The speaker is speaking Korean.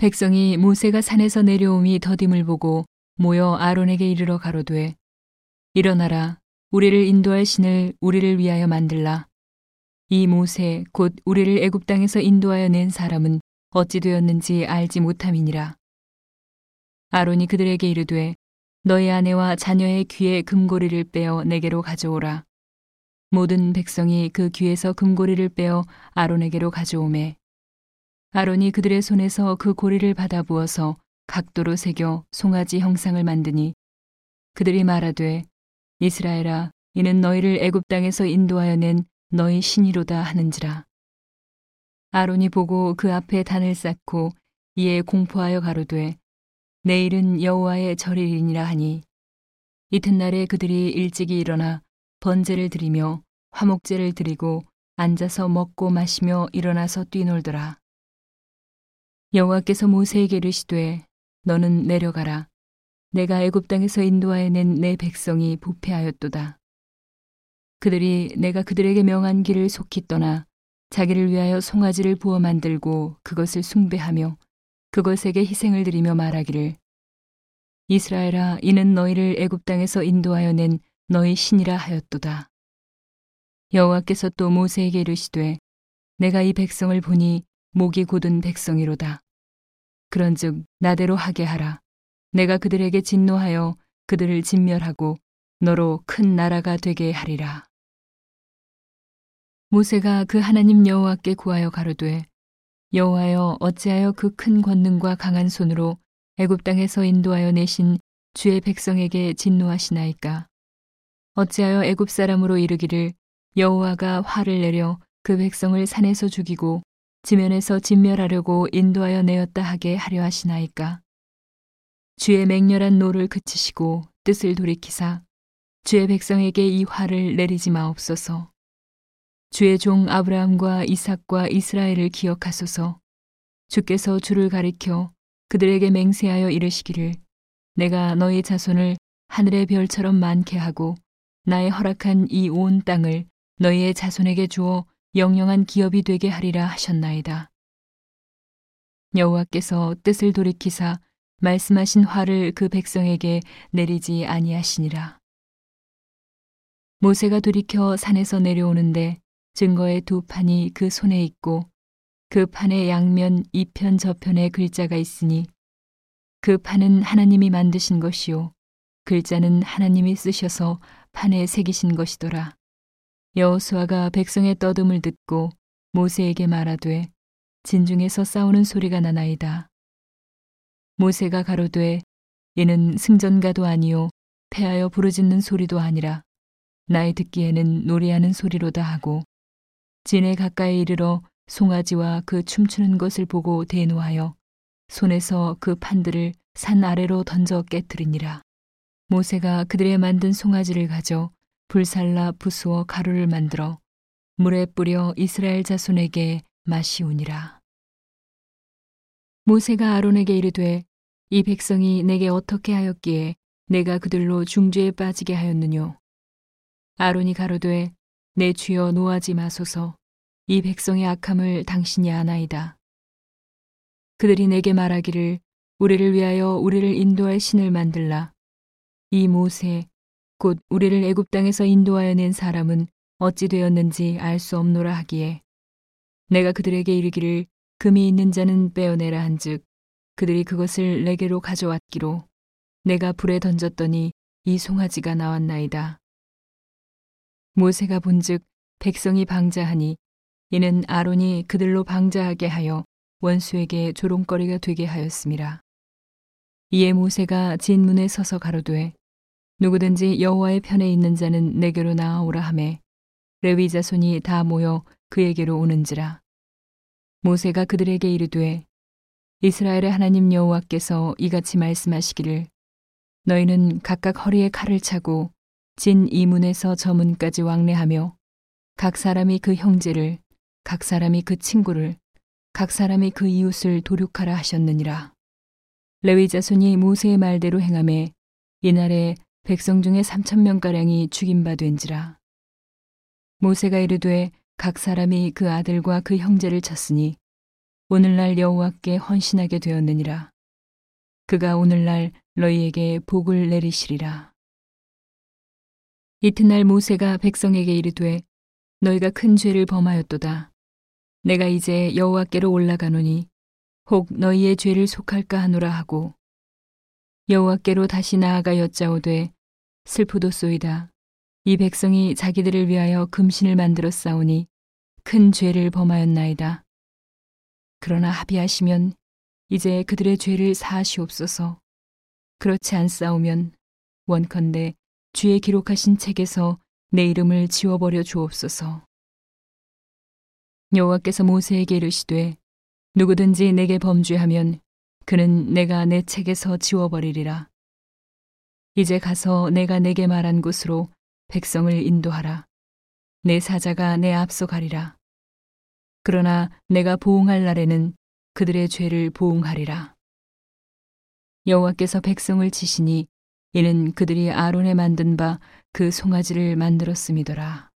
백성이 모세가 산에서 내려옴이 더딤을 보고 모여 아론에게 이르러 가로되 일어나라 우리를 인도할 신을 우리를 위하여 만들라. 이 모세 곧 우리를 애굽 땅에서 인도하여 낸 사람은 어찌 되었는지 알지 못함이니라. 아론이 그들에게 이르되 너희 아내와 자녀의 귀에 금고리를 빼어 내게로 가져오라. 모든 백성이 그 귀에서 금고리를 빼어 아론에게로 가져오매 아론이 그들의 손에서 그 고리를 받아 부어서 각도로 새겨 송아지 형상을 만드니 그들이 말하되 이스라엘아 이는 너희를 애굽 땅에서 인도하여 낸 너희 신이로다 하는지라 아론이 보고 그 앞에 단을 쌓고 이에 공포하여 가로되 내일은 여호와의 절일이니라 하니 이튿날에 그들이 일찍이 일어나 번제를 드리며 화목제를 드리고 앉아서 먹고 마시며 일어나서 뛰놀더라. 여호와께서 모세에게 이르시되 너는 내려가라. 내가 애굽 땅에서 인도하여 낸 내 백성이 부패하였도다. 그들이 내가 그들에게 명한 길을 속히 떠나 자기를 위하여 송아지를 부어 만들고 그것을 숭배하며 그것에게 희생을 드리며 말하기를 이스라엘아 이는 너희를 애굽 땅에서 인도하여 낸 너희 신이라 하였도다. 여호와께서 또 모세에게 이르시되 내가 이 백성을 보니 목이 곧은 백성이로다. 그런즉 나대로 하게 하라. 내가 그들에게 진노하여 그들을 진멸하고 너로 큰 나라가 되게 하리라. 모세가 그 하나님 여호와께 구하여 가로되 여호와여 어찌하여 그 큰 권능과 강한 손으로 애굽 땅에서 인도하여 내신 주의 백성에게 진노하시나이까 어찌하여 애굽 사람으로 이르기를 여호와가 화를 내려 그 백성을 산에서 죽이고 지면에서 진멸하려고 인도하여 내었다 하게 하려 하시나이까. 주의 맹렬한 노를 그치시고 뜻을 돌이키사 주의 백성에게 이 화를 내리지 마옵소서. 주의 종 아브라함과 이삭과 이스라엘을 기억하소서. 주께서 주를 가리켜 그들에게 맹세하여 이르시기를 내가 너희 자손을 하늘의 별처럼 많게 하고 나의 허락한 이 온 땅을 너희의 자손에게 주어 영영한 기업이 되게 하리라 하셨나이다. 여호와께서 뜻을 돌이키사 말씀하신 화를 그 백성에게 내리지 아니하시니라. 모세가 돌이켜 산에서 내려오는데 증거의 두 판이 그 손에 있고 그 판의 양면 이편 저편에 글자가 있으니 그 판은 하나님이 만드신 것이요 글자는 하나님이 쓰셔서 판에 새기신 것이더라. 여호수아가 백성의 떠듦을 듣고 모세에게 말하되 진중에서 싸우는 소리가 나나이다. 모세가 가로되 이는 승전가도 아니요 패하여 부르짖는 소리도 아니라 나의 듣기에는 노래하는 소리로다 하고 진에 가까이 이르러 송아지와 그 춤추는 것을 보고 대노하여 손에서 그 판들을 산 아래로 던져 깨뜨리니라. 모세가 그들의 만든 송아지를 가져 불살라 부수어 가루를 만들어 물에 뿌려 이스라엘 자손에게 마시우니라. 모세가 아론에게 이르되 이 백성이 내게 어떻게 하였기에 내가 그들로 중죄에 빠지게 하였느뇨. 아론이 가로되 내 주여 노하지 마소서 이 백성의 악함을 당신이 아나이다. 그들이 내게 말하기를 우리를 위하여 우리를 인도할 신을 만들라. 이 모세 곧 우리를 애굽 땅에서 인도하여 낸 사람은 어찌 되었는지 알 수 없노라 하기에 내가 그들에게 이르기를 금이 있는 자는 빼어내라 한즉 그들이 그것을 내게로 가져왔기로 내가 불에 던졌더니 이 송아지가 나왔나이다. 모세가 본즉 백성이 방자하니 이는 아론이 그들로 방자하게 하여 원수에게 조롱거리가 되게 하였습니다. 이에 모세가 진문에 서서 가로되 누구든지 여호와의 편에 있는 자는 내게로 나아오라 하매 레위 자손이 다 모여 그에게로 오는지라. 모세가 그들에게 이르되 이스라엘의 하나님 여호와께서 이같이 말씀하시기를 너희는 각각 허리에 칼을 차고 진 이문에서 저문까지 왕래하며 각 사람이 그 형제를 각 사람이 그 친구를 각 사람이 그 이웃을 도륙하라 하셨느니라. 레위 자손이 모세의 말대로 행함에 이날에 백성 중에 삼천 명가량이 죽임 바 된지라. 모세가 이르되 각 사람이 그 아들과 그 형제를 쳤으니 오늘날 여호와께 헌신하게 되었느니라. 그가 오늘날 너희에게 복을 내리시리라. 이튿날 모세가 백성에게 이르되 너희가 큰 죄를 범하였도다. 내가 이제 여호와께로 올라가노니 혹 너희의 죄를 속할까 하노라 하고 여호와께로 다시 나아가 여짜오되 슬프도소이다. 이 백성이 자기들을 위하여 금신을 만들어 싸우니 큰 죄를 범하였나이다. 그러나 합의하시면 이제 그들의 죄를 사하시옵소서. 그렇지 않사오면 원컨대 주의 기록하신 책에서 내 이름을 지워버려 주옵소서. 여호와께서 모세에게 이르시되 누구든지 내게 범죄하면 그는 내가 내 책에서 지워버리리라. 이제 가서 내가 내게 말한 곳으로 백성을 인도하라. 내 사자가 내 앞서 가리라. 그러나 내가 보응할 날에는 그들의 죄를 보응하리라. 여호와께서 백성을 치시니 이는 그들이 아론에 만든 바 그 송아지를 만들었음이더라.